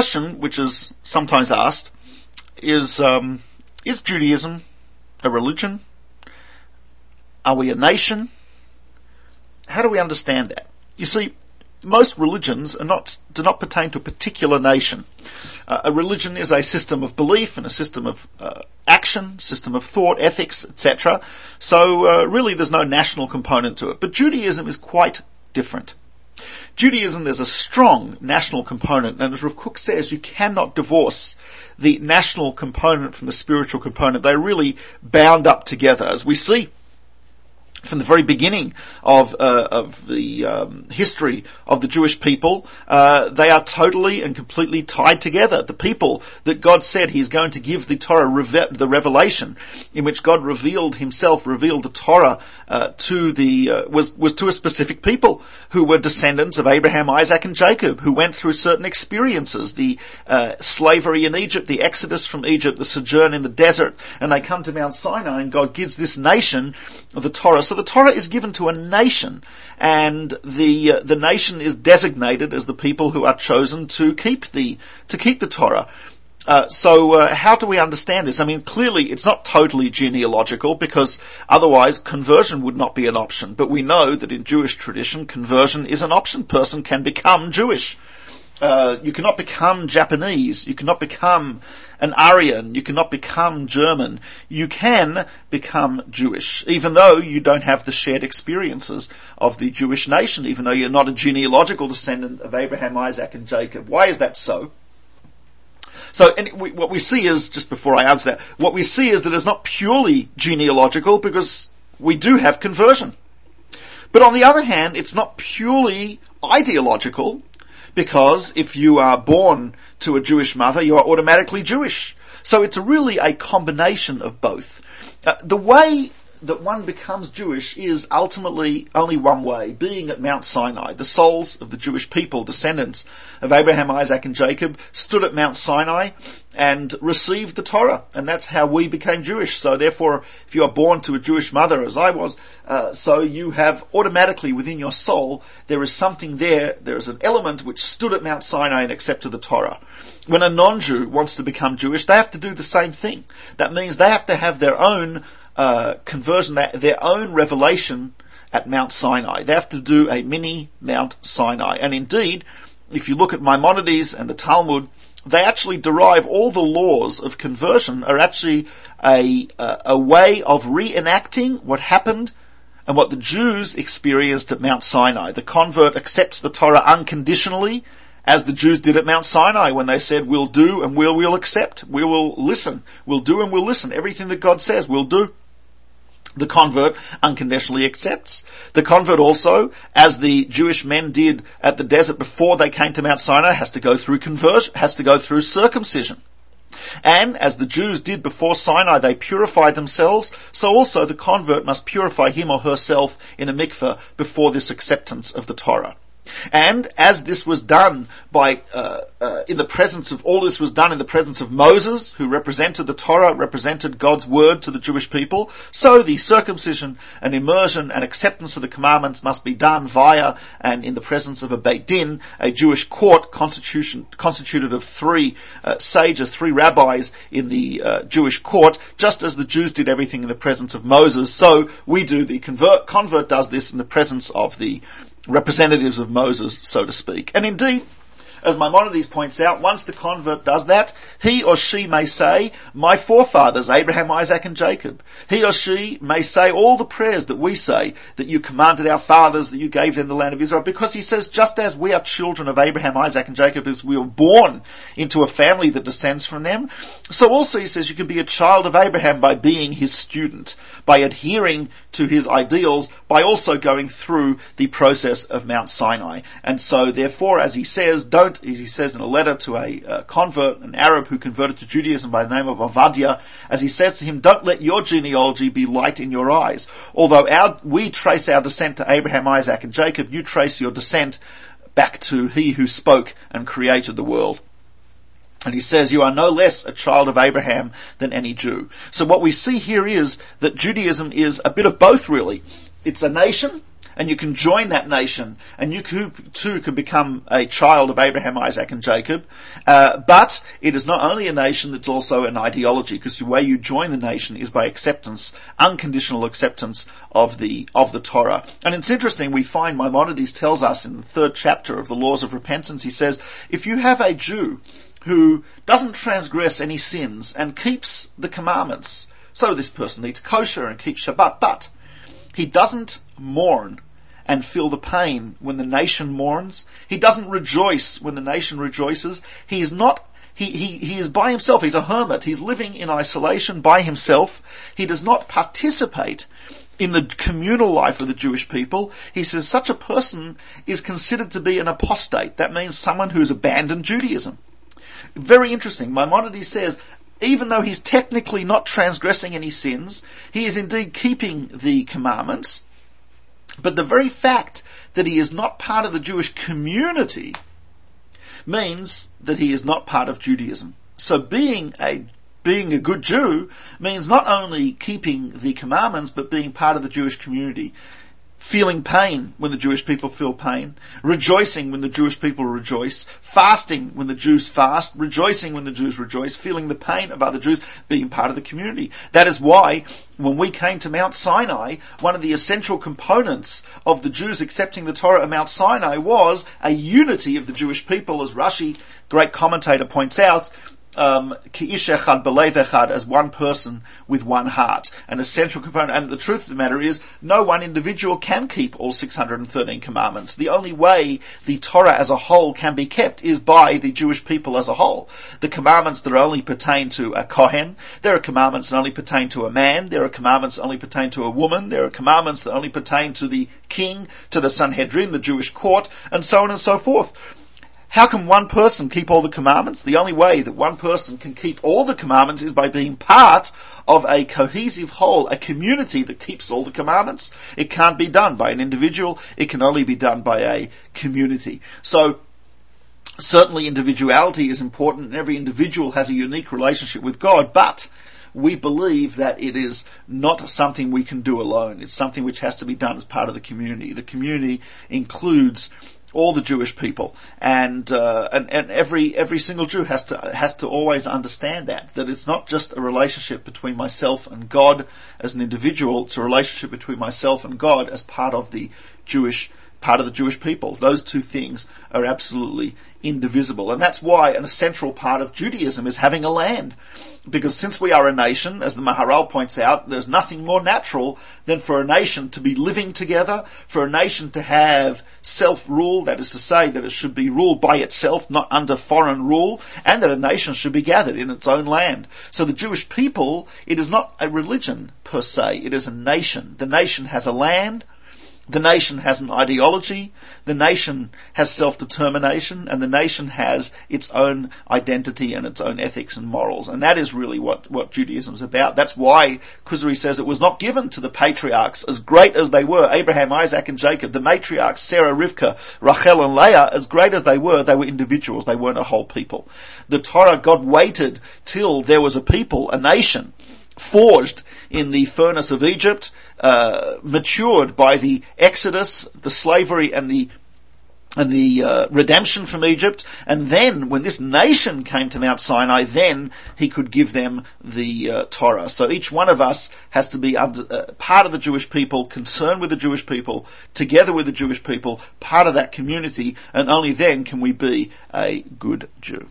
question which is sometimes asked is, um, is Judaism a religion? Are we a nation? How do we understand that? You see, most religions not, do not pertain to a particular nation. Uh, a religion is a system of belief and a system of uh, action, system of thought, ethics, etc. So uh, really, there's no national component to it. But Judaism is quite different. Judaism, there's a strong national component, and as Rav Kook says, you cannot divorce the national component from the spiritual component. They're really bound up together, as we see from the very beginning of uh, of the um, history of the Jewish people, uh, they are totally and completely tied together. The people that God said He's going to give the Torah, reve- the revelation, in which God revealed Himself, revealed the Torah uh, to the uh, was was to a specific people who were descendants of Abraham, Isaac, and Jacob, who went through certain experiences: the uh, slavery in Egypt, the exodus from Egypt, the sojourn in the desert, and they come to Mount Sinai, and God gives this nation the Torah. So the Torah is given to a nation, and the uh, the nation is designated as the people who are chosen to keep the to keep the Torah. Uh, so uh, how do we understand this? I mean, clearly it's not totally genealogical because otherwise conversion would not be an option. But we know that in Jewish tradition, conversion is an option. Person can become Jewish. Uh, you cannot become Japanese. You cannot become an Aryan. You cannot become German. You can become Jewish, even though you don't have the shared experiences of the Jewish nation, even though you're not a genealogical descendant of Abraham, Isaac, and Jacob. Why is that so? So we, what we see is, just before I answer that, what we see is that it's not purely genealogical because we do have conversion. But on the other hand, it's not purely ideological because if you are born to a Jewish mother, you are automatically Jewish. So it's really a combination of both. Uh, the way that one becomes Jewish is ultimately only one way, being at Mount Sinai. The souls of the Jewish people, descendants of Abraham, Isaac, and Jacob, stood at Mount Sinai and received the Torah, and that's how we became Jewish. So therefore, if you are born to a Jewish mother, as I was, uh, so you have automatically within your soul, there is something there, there is an element which stood at Mount Sinai and accepted the Torah. When a non-Jew wants to become Jewish, they have to do the same thing. That means they have to have their own uh, conversion, their own revelation at Mount Sinai. They have to do a mini Mount Sinai. And indeed, if you look at Maimonides and the Talmud, they actually derive all the laws of conversion are actually a, a, a way of reenacting what happened and what the Jews experienced at Mount Sinai. The convert accepts the Torah unconditionally, as the Jews did at Mount Sinai when they said, we'll do and we'll, we'll accept. We will listen. We'll do and we'll listen. Everything that God says, we'll do the convert unconditionally accepts. The convert also, as the Jewish men did at the desert before they came to Mount Sinai, has to go through conversion, has to go through circumcision. And as the Jews did before Sinai, they purified themselves, so also the convert must purify him or herself in a mikveh before this acceptance of the Torah. And as this was done by, uh, uh, in the presence of, all this was done in the presence of Moses, who represented the Torah, represented God's word to the Jewish people, so the circumcision and immersion and acceptance of the commandments must be done via and in the presence of a Beit Din, a Jewish court constituted of three uh, sages, three rabbis in the uh, Jewish court, just as the Jews did everything in the presence of Moses, so we do, the convert, convert does this in the presence of the representatives of Moses, so to speak. And indeed, as Maimonides points out, once the convert does that, he or she may say, my forefathers, Abraham, Isaac and Jacob. He or she may say all the prayers that we say, that you commanded our fathers, that you gave them the land of Israel, because he says, just as we are children of Abraham, Isaac and Jacob, as we were born into a family that descends from them, so also he says you can be a child of Abraham by being his student by adhering to his ideals, by also going through the process of Mount Sinai. And so, therefore, as he says, don't, as he says in a letter to a uh, convert, an Arab who converted to Judaism by the name of Ovadia, as he says to him, don't let your genealogy be light in your eyes. Although our, we trace our descent to Abraham, Isaac, and Jacob, you trace your descent back to he who spoke and created the world. And he says, you are no less a child of Abraham than any Jew. So what we see here is that Judaism is a bit of both really. It's a nation, and you can join that nation, and you too can become a child of Abraham, Isaac, and Jacob. Uh, but it is not only a nation; it's also an ideology, because the way you join the nation is by acceptance, unconditional acceptance of the of the Torah. And it's interesting. We find Maimonides tells us in the third chapter of the Laws of Repentance. He says, if you have a Jew who doesn't transgress any sins and keeps the commandments, so this person eats kosher and keeps Shabbat, but he doesn't mourn and feel the pain when the nation mourns. He doesn't rejoice when the nation rejoices. He is not he, he, he is by himself. He's a hermit. He's living in isolation by himself. He does not participate in the communal life of the Jewish people. He says such a person is considered to be an apostate. That means someone who's abandoned Judaism. Very interesting. Maimonides says even though he's technically not transgressing any sins, he is indeed keeping the commandments. But the very fact that he is not part of the Jewish community means that he is not part of Judaism. So being a being a good Jew means not only keeping the commandments, but being part of the Jewish community feeling pain when the Jewish people feel pain, rejoicing when the Jewish people rejoice, fasting when the Jews fast, rejoicing when the Jews rejoice, feeling the pain of other Jews, being part of the community. That is why when we came to Mount Sinai, one of the essential components of the Jews accepting the Torah at Mount Sinai was a unity of the Jewish people, as Rashi, great commentator, points out, um, as one person with one heart. An essential component, and the truth of the matter is, no one individual can keep all 613 commandments. The only way the Torah as a whole can be kept is by the Jewish people as a whole. The commandments that only pertain to a Kohen, there are commandments that only pertain to a man, there are commandments that only pertain to a woman, there are commandments that only pertain to the king, to the Sanhedrin, the Jewish court, and so on and so forth. How can one person keep all the commandments? The only way that one person can keep all the commandments is by being part of a cohesive whole, a community that keeps all the commandments. It can't be done by an individual, it can only be done by a community. So, certainly individuality is important and every individual has a unique relationship with God, but we believe that it is not something we can do alone. It's something which has to be done as part of the community. The community includes all the Jewish people, and, uh, and and every every single Jew has to has to always understand that that it's not just a relationship between myself and God as an individual; it's a relationship between myself and God as part of the Jewish part of the Jewish people. Those two things are absolutely indivisible, and that's why an essential part of Judaism is having a land because since we are a nation, as the Maharal points out, there's nothing more natural than for a nation to be living together, for a nation to have self-rule, that is to say that it should be ruled by itself, not under foreign rule, and that a nation should be gathered in its own land. So the Jewish people, it is not a religion per se, it is a nation. The nation has a land, the nation has an ideology, the nation has self-determination, and the nation has its own identity and its own ethics and morals. And that is really what, what Judaism is about. That's why Kuzari says it was not given to the patriarchs as great as they were, Abraham, Isaac and Jacob, the matriarchs, Sarah, Rivka, Rachel and Leah, as great as they were, they were individuals, they weren't a whole people. The Torah, God waited till there was a people, a nation, forged in the furnace of Egypt, uh, matured by the exodus, the slavery, and the and the uh, redemption from Egypt, and then when this nation came to Mount Sinai, then he could give them the uh, Torah. So each one of us has to be under, uh, part of the Jewish people, concerned with the Jewish people, together with the Jewish people, part of that community, and only then can we be a good Jew.